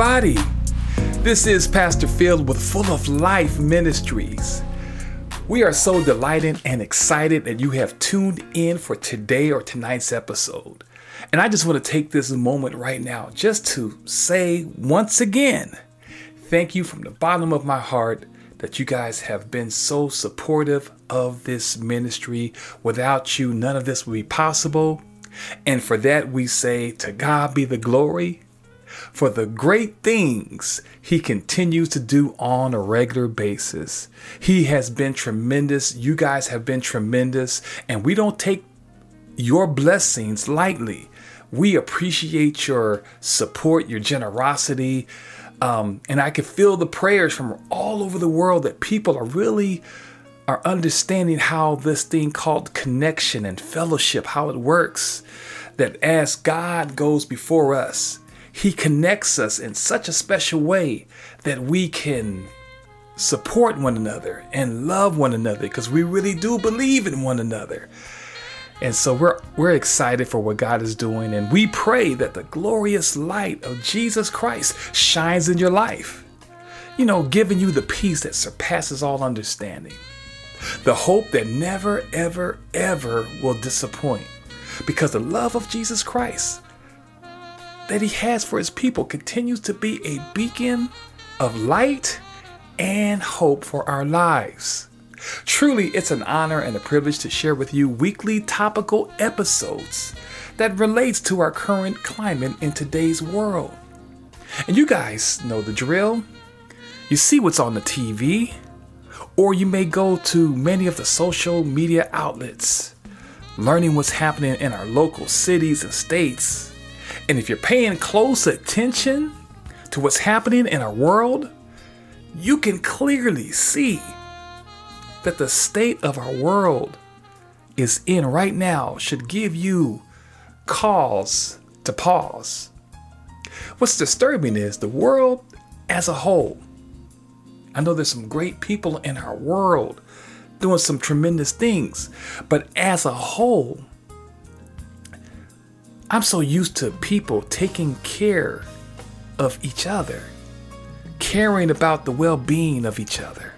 everybody. This is Pastor Phil with Full of Life Ministries. We are so delighted and excited that you have tuned in for today or tonight's episode. And I just want to take this moment right now just to say once again, thank you from the bottom of my heart that you guys have been so supportive of this ministry. Without you, none of this would be possible. And for that, we say, To God be the glory for the great things he continues to do on a regular basis. He has been tremendous. You guys have been tremendous. And we don't take your blessings lightly. We appreciate your support, your generosity. Um, and I can feel the prayers from all over the world that people are really are understanding how this thing called connection and fellowship, how it works. That as God goes before us, He connects us in such a special way that we can support one another and love one another because we really do believe in one another. And so we're we're excited for what God is doing and we pray that the glorious light of Jesus Christ shines in your life. You know, giving you the peace that surpasses all understanding. The hope that never ever ever will disappoint because the love of Jesus Christ that he has for his people continues to be a beacon of light and hope for our lives. Truly, it's an honor and a privilege to share with you weekly topical episodes that relates to our current climate in today's world. And you guys know the drill. You see what's on the TV, or you may go to many of the social media outlets, learning what's happening in our local cities and states. And if you're paying close attention to what's happening in our world, you can clearly see that the state of our world is in right now should give you cause to pause. What's disturbing is the world as a whole. I know there's some great people in our world doing some tremendous things, but as a whole, I'm so used to people taking care of each other, caring about the well being of each other.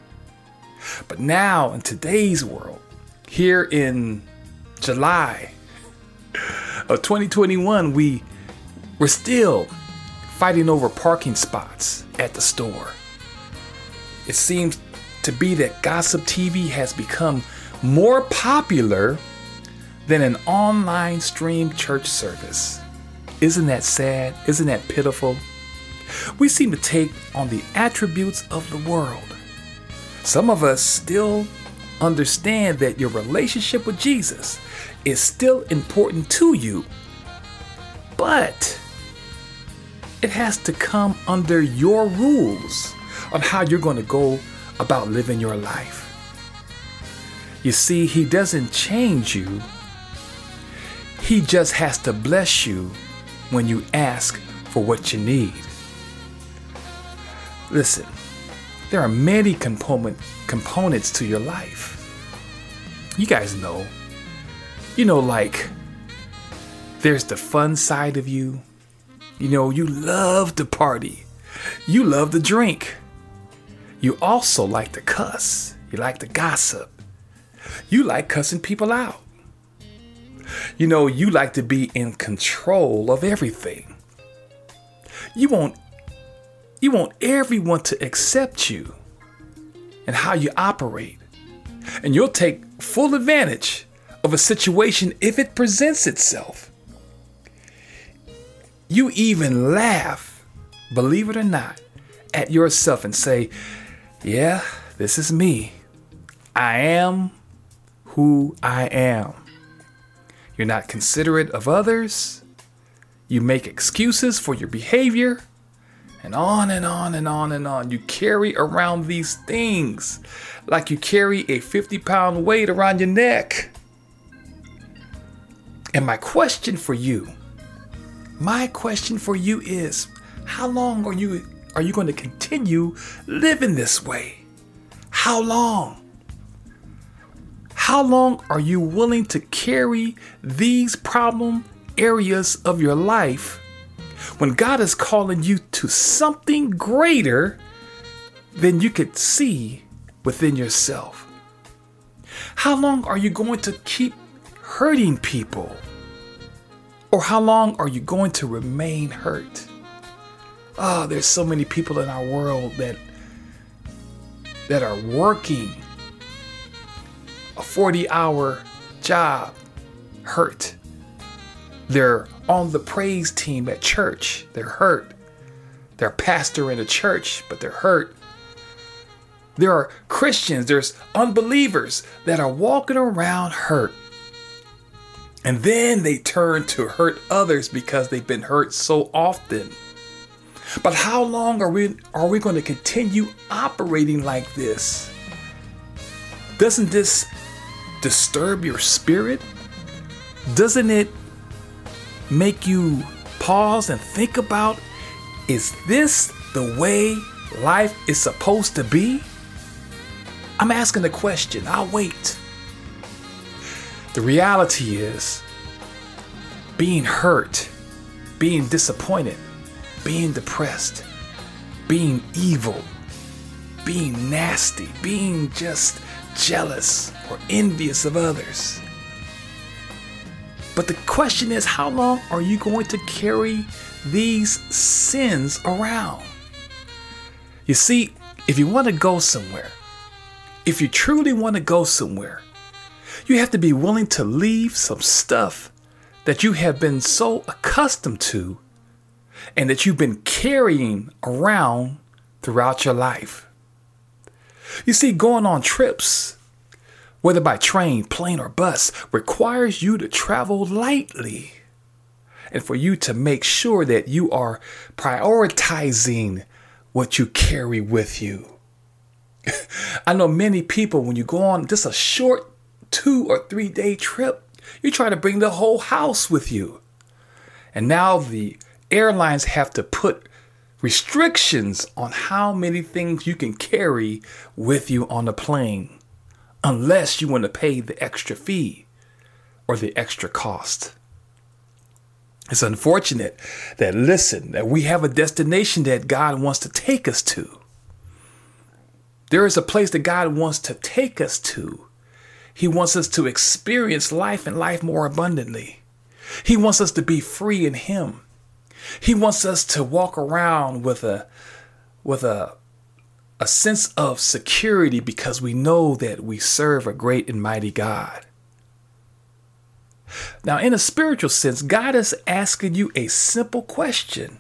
But now, in today's world, here in July of 2021, we, we're still fighting over parking spots at the store. It seems to be that gossip TV has become more popular than an online stream church service. Isn't that sad? Isn't that pitiful? We seem to take on the attributes of the world some of us still understand that your relationship with Jesus is still important to you, but it has to come under your rules on how you're going to go about living your life. You see, He doesn't change you, He just has to bless you when you ask for what you need. Listen, there are many component, components to your life. You guys know. You know, like, there's the fun side of you. You know, you love to party, you love to drink. You also like to cuss, you like to gossip, you like cussing people out. You know, you like to be in control of everything. You want you want everyone to accept you and how you operate. And you'll take full advantage of a situation if it presents itself. You even laugh, believe it or not, at yourself and say, Yeah, this is me. I am who I am. You're not considerate of others. You make excuses for your behavior and on and on and on and on. You carry around these things like you carry a 50 pound weight around your neck. And my question for you, my question for you is how long are you are you going to continue living this way? How long? How long are you willing to carry these problem areas of your life when God is calling you to something greater than you could see within yourself? How long are you going to keep hurting people? Or how long are you going to remain hurt? Oh, there's so many people in our world that that are working a 40-hour job hurt. They're on the praise team at church. They're hurt. They're pastor in a church, but they're hurt. There are Christians, there's unbelievers that are walking around hurt. And then they turn to hurt others because they've been hurt so often. But how long are we are we going to continue operating like this? Doesn't this disturb your spirit? Doesn't it make you pause and think about is this the way life is supposed to be? I'm asking the question. I'll wait. The reality is being hurt, being disappointed, being depressed, being evil, being nasty, being just jealous or envious of others. But the question is, how long are you going to carry these sins around? You see, if you want to go somewhere, if you truly want to go somewhere, you have to be willing to leave some stuff that you have been so accustomed to and that you've been carrying around throughout your life. You see, going on trips, whether by train, plane, or bus, requires you to travel lightly and for you to make sure that you are prioritizing what you carry with you. I know many people, when you go on just a short two or three day trip, you try to bring the whole house with you. And now the airlines have to put restrictions on how many things you can carry with you on the plane, unless you want to pay the extra fee or the extra cost. It's unfortunate that, listen, that we have a destination that God wants to take us to. There is a place that God wants to take us to. He wants us to experience life and life more abundantly. He wants us to be free in Him. He wants us to walk around with a with a a sense of security because we know that we serve a great and mighty God. Now, in a spiritual sense, God is asking you a simple question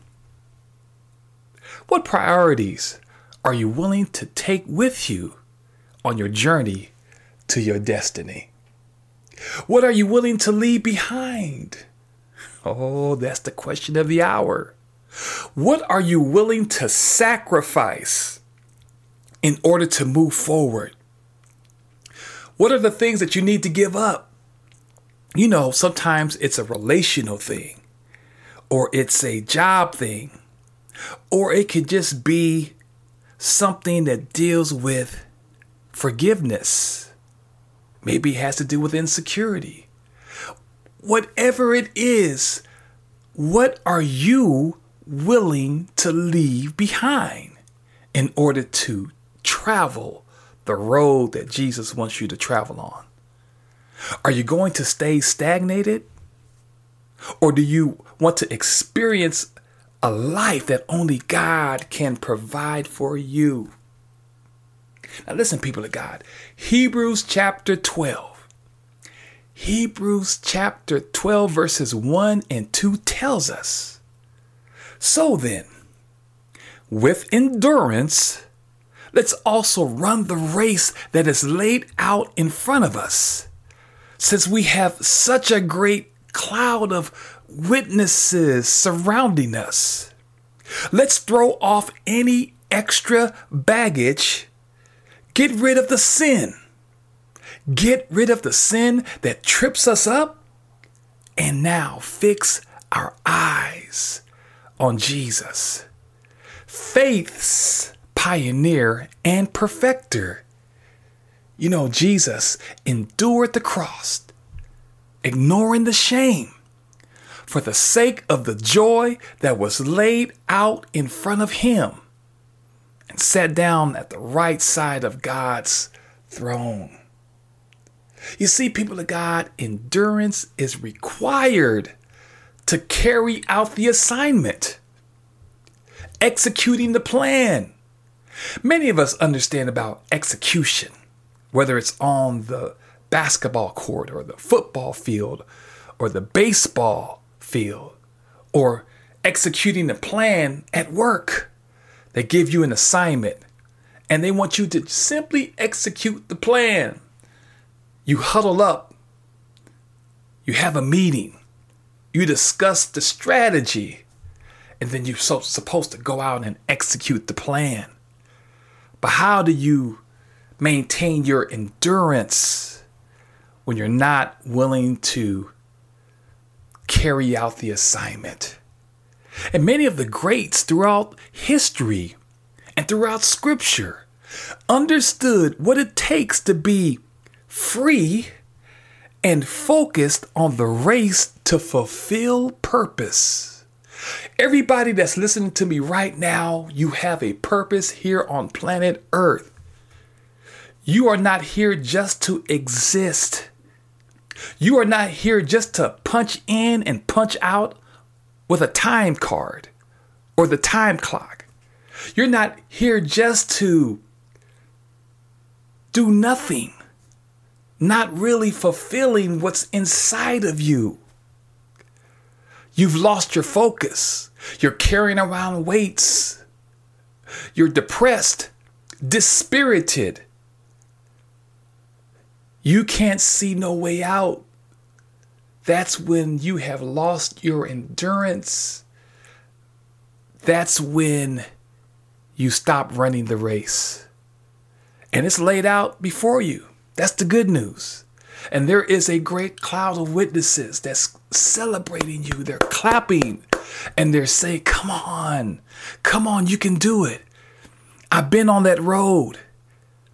What priorities are you willing to take with you on your journey to your destiny? What are you willing to leave behind? Oh, that's the question of the hour. What are you willing to sacrifice in order to move forward? What are the things that you need to give up? You know, sometimes it's a relational thing, or it's a job thing, or it could just be something that deals with forgiveness. Maybe it has to do with insecurity whatever it is, what are you willing to leave behind in order to travel the road that Jesus wants you to travel on? Are you going to stay stagnated? Or do you want to experience a life that only God can provide for you? Now, listen, people of God, Hebrews chapter 12 Hebrews chapter 12, verses 1 and 2 tells us So then, with endurance, let's also run the race that is laid out in front of us. Since we have such a great cloud of witnesses surrounding us, let's throw off any extra baggage, get rid of the sin. Get rid of the sin that trips us up, and now fix our eyes on Jesus, faith's pioneer and perfecter. You know, Jesus endured the cross, ignoring the shame, for the sake of the joy that was laid out in front of him and sat down at the right side of God's throne. You see, people of God, endurance is required to carry out the assignment, executing the plan. Many of us understand about execution, whether it's on the basketball court or the football field or the baseball field or executing a plan at work. They give you an assignment and they want you to simply execute the plan. You huddle up, you have a meeting, you discuss the strategy, and then you're so, supposed to go out and execute the plan. But how do you maintain your endurance when you're not willing to carry out the assignment? And many of the greats throughout history and throughout scripture understood what it takes to be free and focused on the race to fulfill purpose. Everybody that's listening to me right now, you have a purpose here on planet Earth. You are not here just to exist. You are not here just to punch in and punch out with a time card or the time clock. You're not here just to do nothing, not really fulfilling what's inside of you. You've lost your focus. You're carrying around weights. You're depressed, dispirited. You can't see no way out. That's when you have lost your endurance. That's when you stop running the race. And it's laid out before you. That's the good news. And there is a great cloud of witnesses that's celebrating you. They're clapping and they're saying, Come on, come on, you can do it. I've been on that road,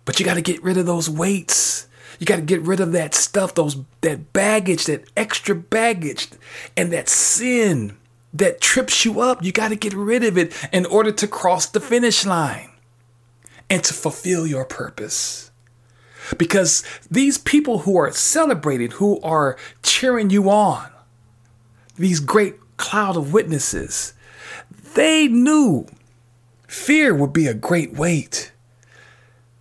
but you got to get rid of those weights. You got to get rid of that stuff, those that baggage, that extra baggage, and that sin that trips you up. You got to get rid of it in order to cross the finish line and to fulfill your purpose. Because these people who are celebrating, who are cheering you on, these great cloud of witnesses, they knew fear would be a great weight.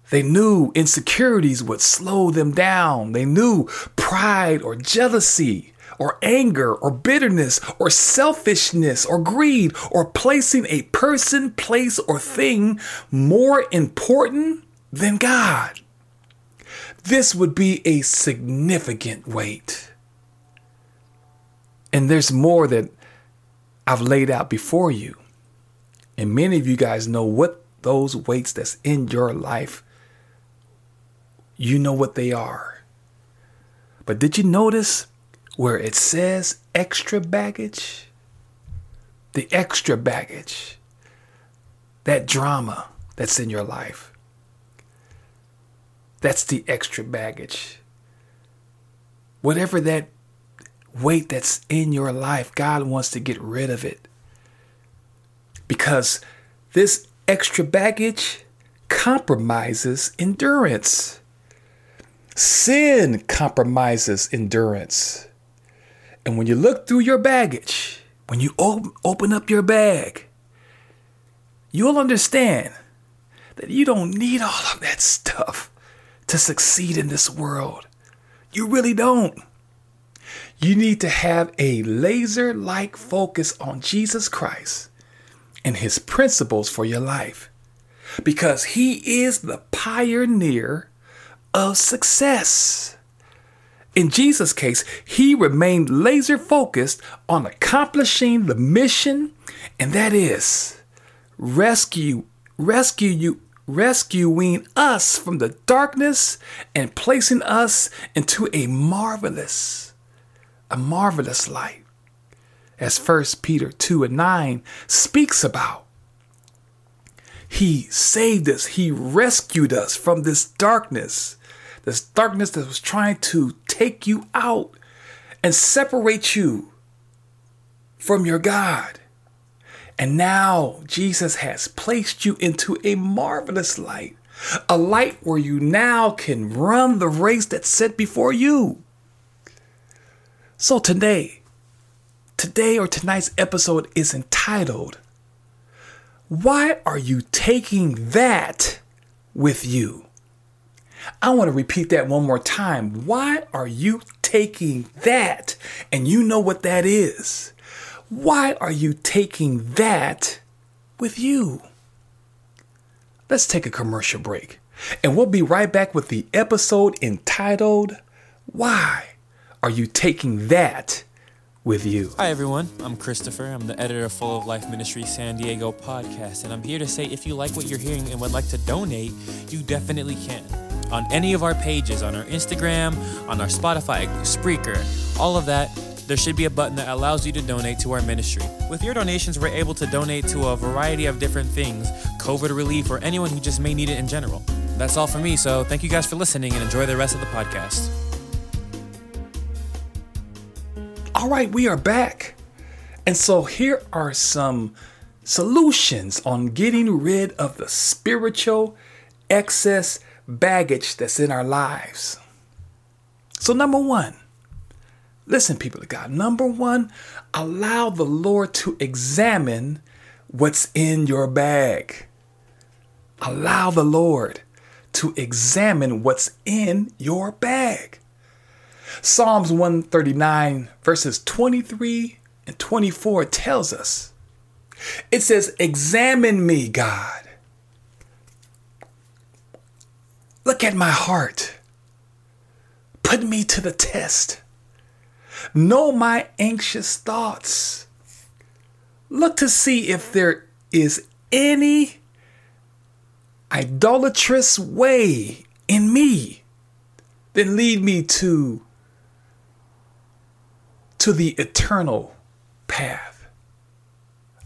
They knew insecurities would slow them down. They knew pride or jealousy or anger or bitterness or selfishness or greed or placing a person, place, or thing more important than God. This would be a significant weight. And there's more that I've laid out before you. And many of you guys know what those weights that's in your life, you know what they are. But did you notice where it says extra baggage? The extra baggage, that drama that's in your life. That's the extra baggage. Whatever that weight that's in your life, God wants to get rid of it. Because this extra baggage compromises endurance. Sin compromises endurance. And when you look through your baggage, when you op- open up your bag, you'll understand that you don't need all of that stuff to succeed in this world. You really don't. You need to have a laser like focus on Jesus Christ and his principles for your life because he is the pioneer of success. In Jesus' case, he remained laser focused on accomplishing the mission, and that is rescue rescue you rescuing us from the darkness and placing us into a marvelous, a marvelous light. As 1 Peter 2 and 9 speaks about. He saved us, He rescued us from this darkness, this darkness that was trying to take you out and separate you from your God. And now Jesus has placed you into a marvelous light, a light where you now can run the race that's set before you. So today, today or tonight's episode is entitled, Why Are You Taking That with You? I want to repeat that one more time. Why are you taking that? And you know what that is. Why are you taking that with you? Let's take a commercial break. And we'll be right back with the episode entitled, Why Are You Taking That with You? Hi, everyone. I'm Christopher. I'm the editor of Full of Life Ministry San Diego podcast. And I'm here to say if you like what you're hearing and would like to donate, you definitely can. On any of our pages, on our Instagram, on our Spotify, Spreaker, all of that, there should be a button that allows you to donate to our ministry. With your donations, we're able to donate to a variety of different things COVID relief, or anyone who just may need it in general. That's all for me, so thank you guys for listening and enjoy the rest of the podcast. All right, we are back. And so here are some solutions on getting rid of the spiritual excess baggage that's in our lives. So, number one, listen, people of God. Number one, allow the Lord to examine what's in your bag. Allow the Lord to examine what's in your bag. Psalms 139, verses 23 and 24 tells us it says, Examine me, God. Look at my heart. Put me to the test. Know my anxious thoughts. Look to see if there is any idolatrous way in me. Then lead me to to the eternal path.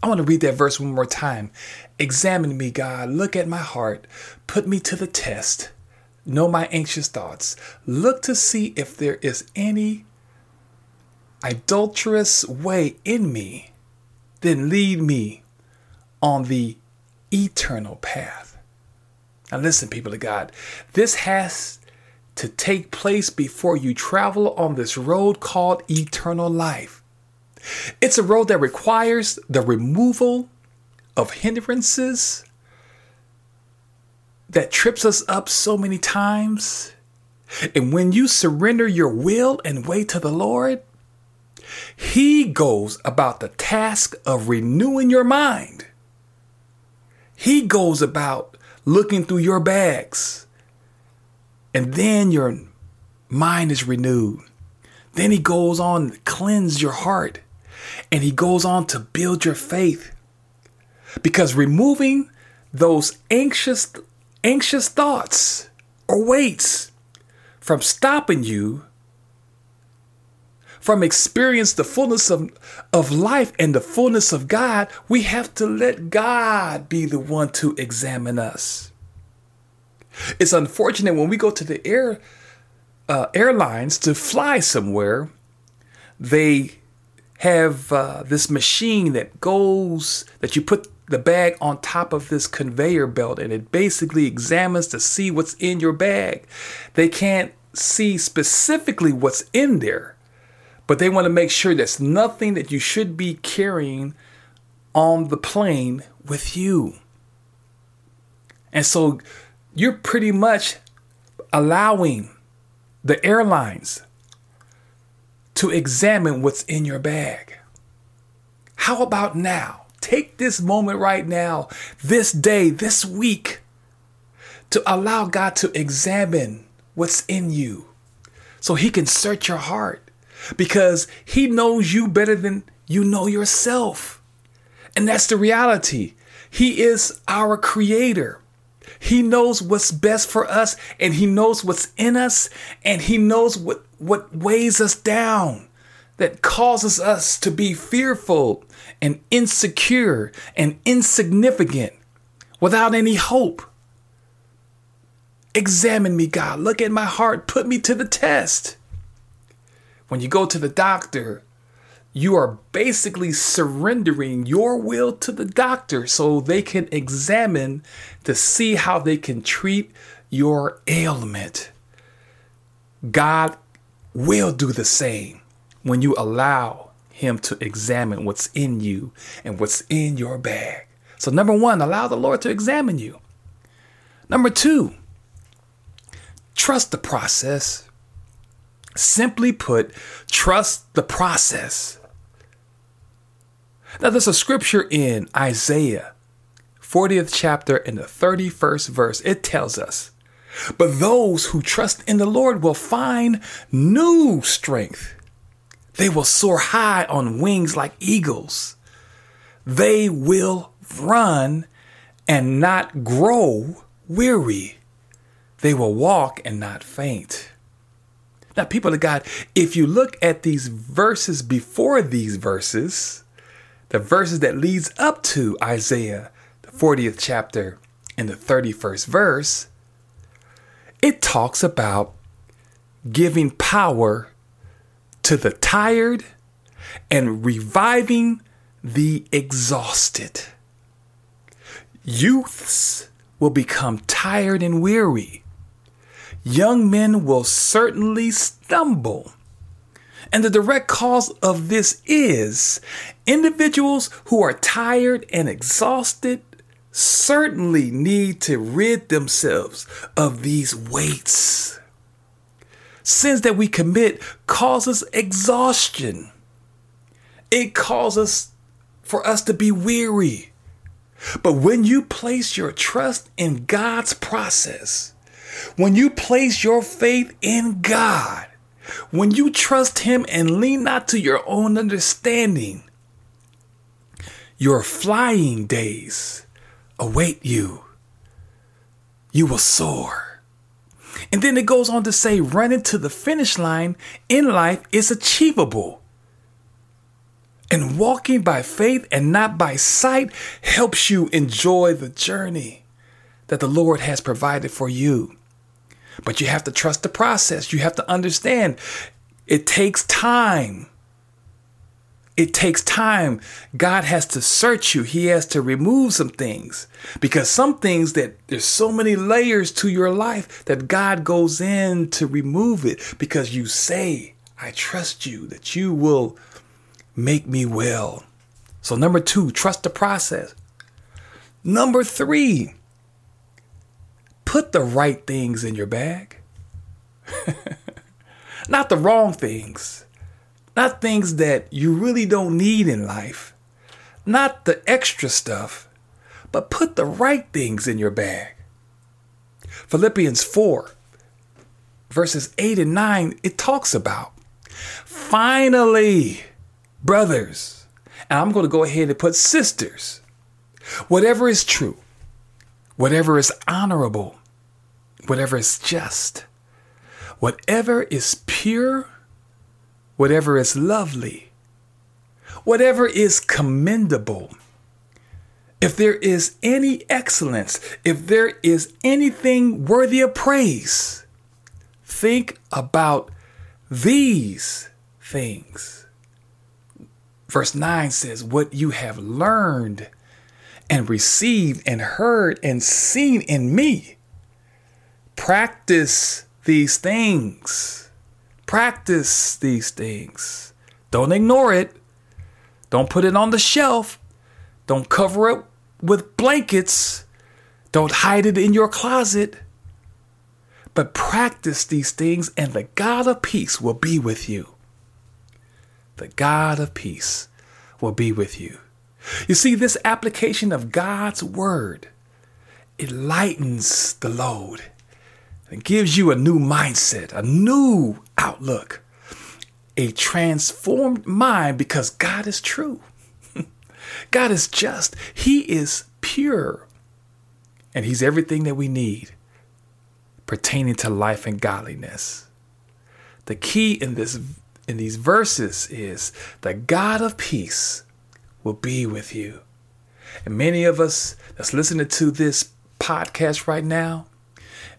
I want to read that verse one more time. Examine me, God. Look at my heart. Put me to the test. Know my anxious thoughts. Look to see if there is any adulterous way in me. Then lead me on the eternal path. Now, listen, people of God, this has to take place before you travel on this road called eternal life. It's a road that requires the removal of hindrances that trips us up so many times. And when you surrender your will and way to the Lord, He goes about the task of renewing your mind. He goes about looking through your bags and then your mind is renewed. Then he goes on to cleanse your heart and he goes on to build your faith. Because removing those anxious anxious thoughts or weights from stopping you from experience the fullness of, of life and the fullness of God, we have to let God be the one to examine us. It's unfortunate when we go to the air uh, airlines to fly somewhere, they have uh, this machine that goes that you put the bag on top of this conveyor belt and it basically examines to see what's in your bag. They can't see specifically what's in there, but they want to make sure there's nothing that you should be carrying on the plane with you. And so you're pretty much allowing the airlines to examine what's in your bag. How about now? Take this moment right now, this day, this week, to allow God to examine what's in you so He can search your heart because He knows you better than you know yourself. And that's the reality. He is our creator. He knows what's best for us and he knows what's in us and he knows what, what weighs us down that causes us to be fearful and insecure and insignificant without any hope. Examine me, God. Look at my heart. Put me to the test. When you go to the doctor, you are basically surrendering your will to the doctor so they can examine to see how they can treat your ailment. God will do the same when you allow Him to examine what's in you and what's in your bag. So, number one, allow the Lord to examine you. Number two, trust the process. Simply put, trust the process. Now, there's a scripture in Isaiah 40th chapter in the 31st verse. It tells us, But those who trust in the Lord will find new strength. They will soar high on wings like eagles. They will run and not grow weary. They will walk and not faint. Now, people of God, if you look at these verses before these verses, the verses that leads up to Isaiah, the 40th chapter and the 31st verse, it talks about giving power to the tired and reviving the exhausted. Youths will become tired and weary. Young men will certainly stumble and the direct cause of this is individuals who are tired and exhausted certainly need to rid themselves of these weights. Sins that we commit causes exhaustion. It causes for us to be weary. But when you place your trust in God's process, when you place your faith in God, when you trust Him and lean not to your own understanding, your flying days await you. You will soar. And then it goes on to say, running to the finish line in life is achievable. And walking by faith and not by sight helps you enjoy the journey that the Lord has provided for you. But you have to trust the process. You have to understand it takes time. It takes time. God has to search you. He has to remove some things because some things that there's so many layers to your life that God goes in to remove it because you say, I trust you that you will make me well. So, number two, trust the process. Number three, put the right things in your bag. not the wrong things. Not things that you really don't need in life. Not the extra stuff, but put the right things in your bag. Philippians 4, verses 8 and 9, it talks about finally, brothers, and I'm going to go ahead and put sisters, whatever is true, whatever is honorable, whatever is just, whatever is pure, whatever is lovely, whatever is commendable, if there is any excellence, if there is anything worthy of praise, think about these things. Verse 9 says, What you have learned and received and heard and seen in me Practice these things. Practice these things. Don't ignore it. Don't put it on the shelf. Don't cover it with blankets. Don't hide it in your closet. But practice these things, and the God of peace will be with you. The God of peace will be with you. You see, this application of God's word, it lightens the load. It gives you a new mindset, a new outlook, a transformed mind because God is true. God is just. He is pure. And He's everything that we need pertaining to life and godliness. The key in this in these verses is the God of peace will be with you. And many of us that's listening to this podcast right now,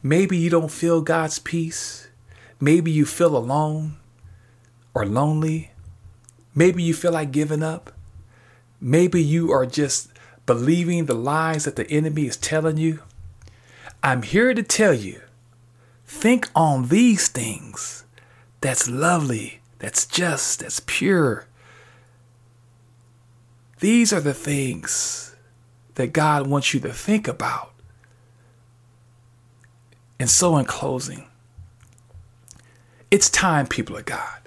Maybe you don't feel God's peace. Maybe you feel alone or lonely. Maybe you feel like giving up. Maybe you are just believing the lies that the enemy is telling you. I'm here to tell you think on these things that's lovely, that's just, that's pure. These are the things that God wants you to think about. And so, in closing, it's time, people of God,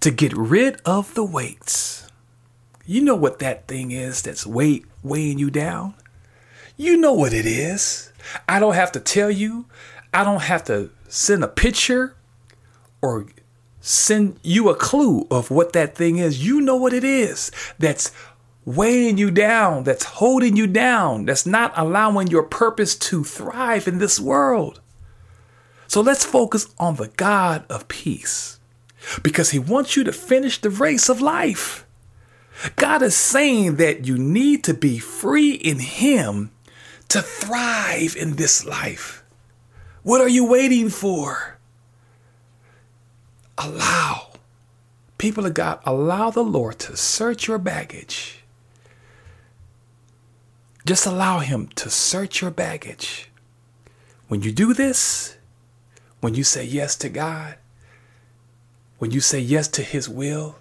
to get rid of the weights. You know what that thing is that's weight weighing you down? You know what it is. I don't have to tell you. I don't have to send a picture or send you a clue of what that thing is. You know what it is that's weighing you down, that's holding you down, that's not allowing your purpose to thrive in this world. So let's focus on the God of peace because He wants you to finish the race of life. God is saying that you need to be free in Him to thrive in this life. What are you waiting for? Allow, people of God, allow the Lord to search your baggage. Just allow Him to search your baggage. When you do this, when you say yes to God, when you say yes to His will,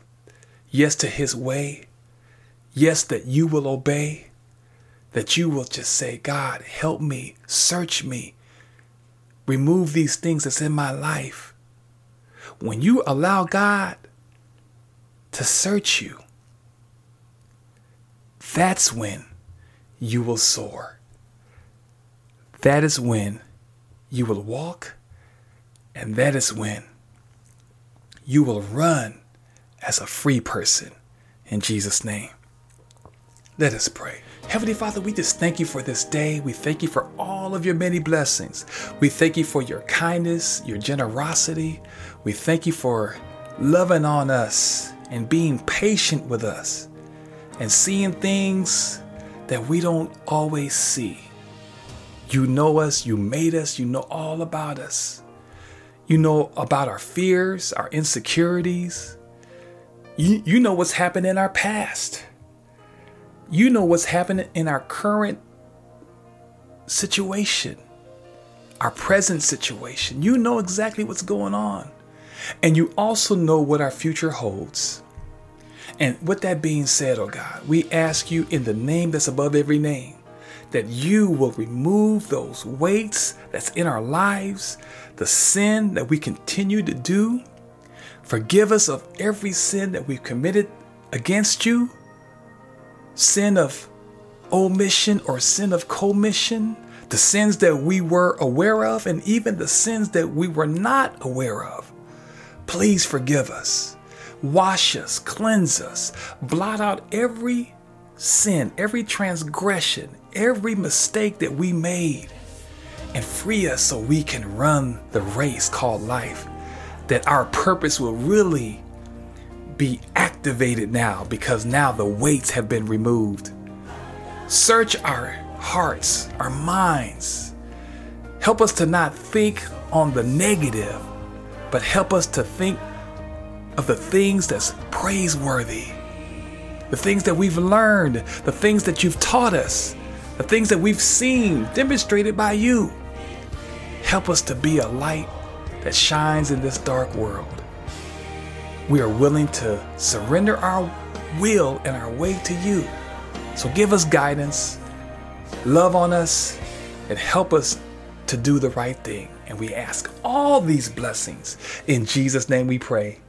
yes to His way, yes, that you will obey, that you will just say, God, help me, search me, remove these things that's in my life. When you allow God to search you, that's when you will soar. That is when you will walk and that is when you will run as a free person in Jesus' name. Let us pray. Heavenly Father, we just thank you for this day. We thank you for all of your many blessings. We thank you for your kindness, your generosity. We thank you for loving on us and being patient with us and seeing things that we don't always see. You know us, you made us, you know all about us. You know about our fears, our insecurities. You, you know what's happened in our past. You know what's happening in our current situation, our present situation. You know exactly what's going on. And you also know what our future holds. And with that being said, oh God, we ask you in the name that's above every name that you will remove those weights that's in our lives, the sin that we continue to do. Forgive us of every sin that we've committed against you, sin of omission or sin of commission, the sins that we were aware of, and even the sins that we were not aware of. Please forgive us. Wash us, cleanse us, blot out every sin, every transgression, every mistake that we made and free us so we can run the race called life. That our purpose will really be activated now because now the weights have been removed. Search our hearts, our minds. Help us to not think on the negative, but help us to think of the things that's praiseworthy, the things that we've learned, the things that you've taught us, the things that we've seen demonstrated by you. Help us to be a light that shines in this dark world. We are willing to surrender our will and our way to you. So give us guidance, love on us, and help us to do the right thing. And we ask all these blessings. In Jesus' name we pray.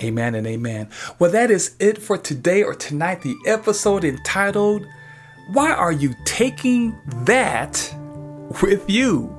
Amen and amen. Well, that is it for today or tonight, the episode entitled why are you taking that with you?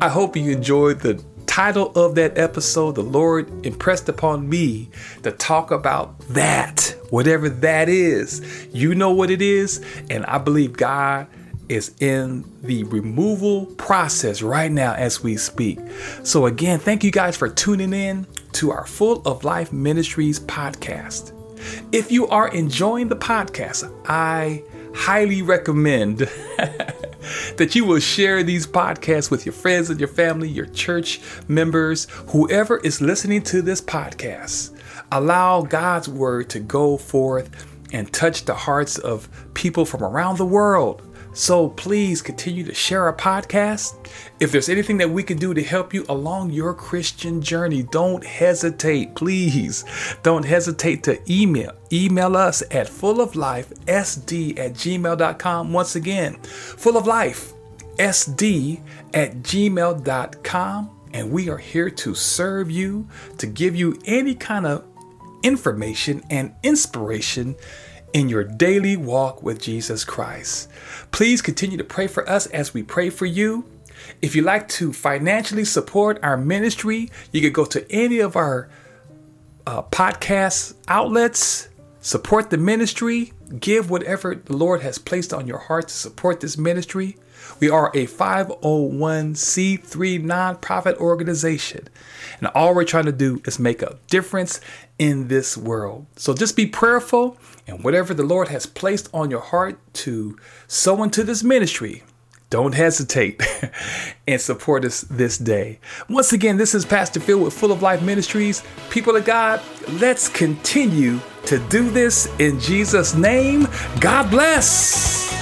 I hope you enjoyed the title of that episode. The Lord impressed upon me to talk about that, whatever that is. You know what it is, and I believe God is in the removal process right now as we speak. So, again, thank you guys for tuning in to our Full of Life Ministries podcast. If you are enjoying the podcast, I highly recommend that you will share these podcasts with your friends and your family, your church members, whoever is listening to this podcast. Allow God's word to go forth and touch the hearts of people from around the world. So please continue to share our podcast. If there's anything that we can do to help you along your Christian journey, don't hesitate. Please don't hesitate to email. Email us at fulloflifesd at gmail.com. Once again, fulloflifesd at gmail.com. And we are here to serve you, to give you any kind of information and inspiration in your daily walk with Jesus Christ. Please continue to pray for us as we pray for you. If you'd like to financially support our ministry, you can go to any of our uh, podcast outlets, support the ministry, give whatever the Lord has placed on your heart to support this ministry. We are a 501c3 nonprofit organization, and all we're trying to do is make a difference in this world. So just be prayerful, and whatever the Lord has placed on your heart to sow into this ministry, don't hesitate and support us this day. Once again, this is Pastor Phil with Full of Life Ministries. People of God, let's continue to do this in Jesus' name. God bless.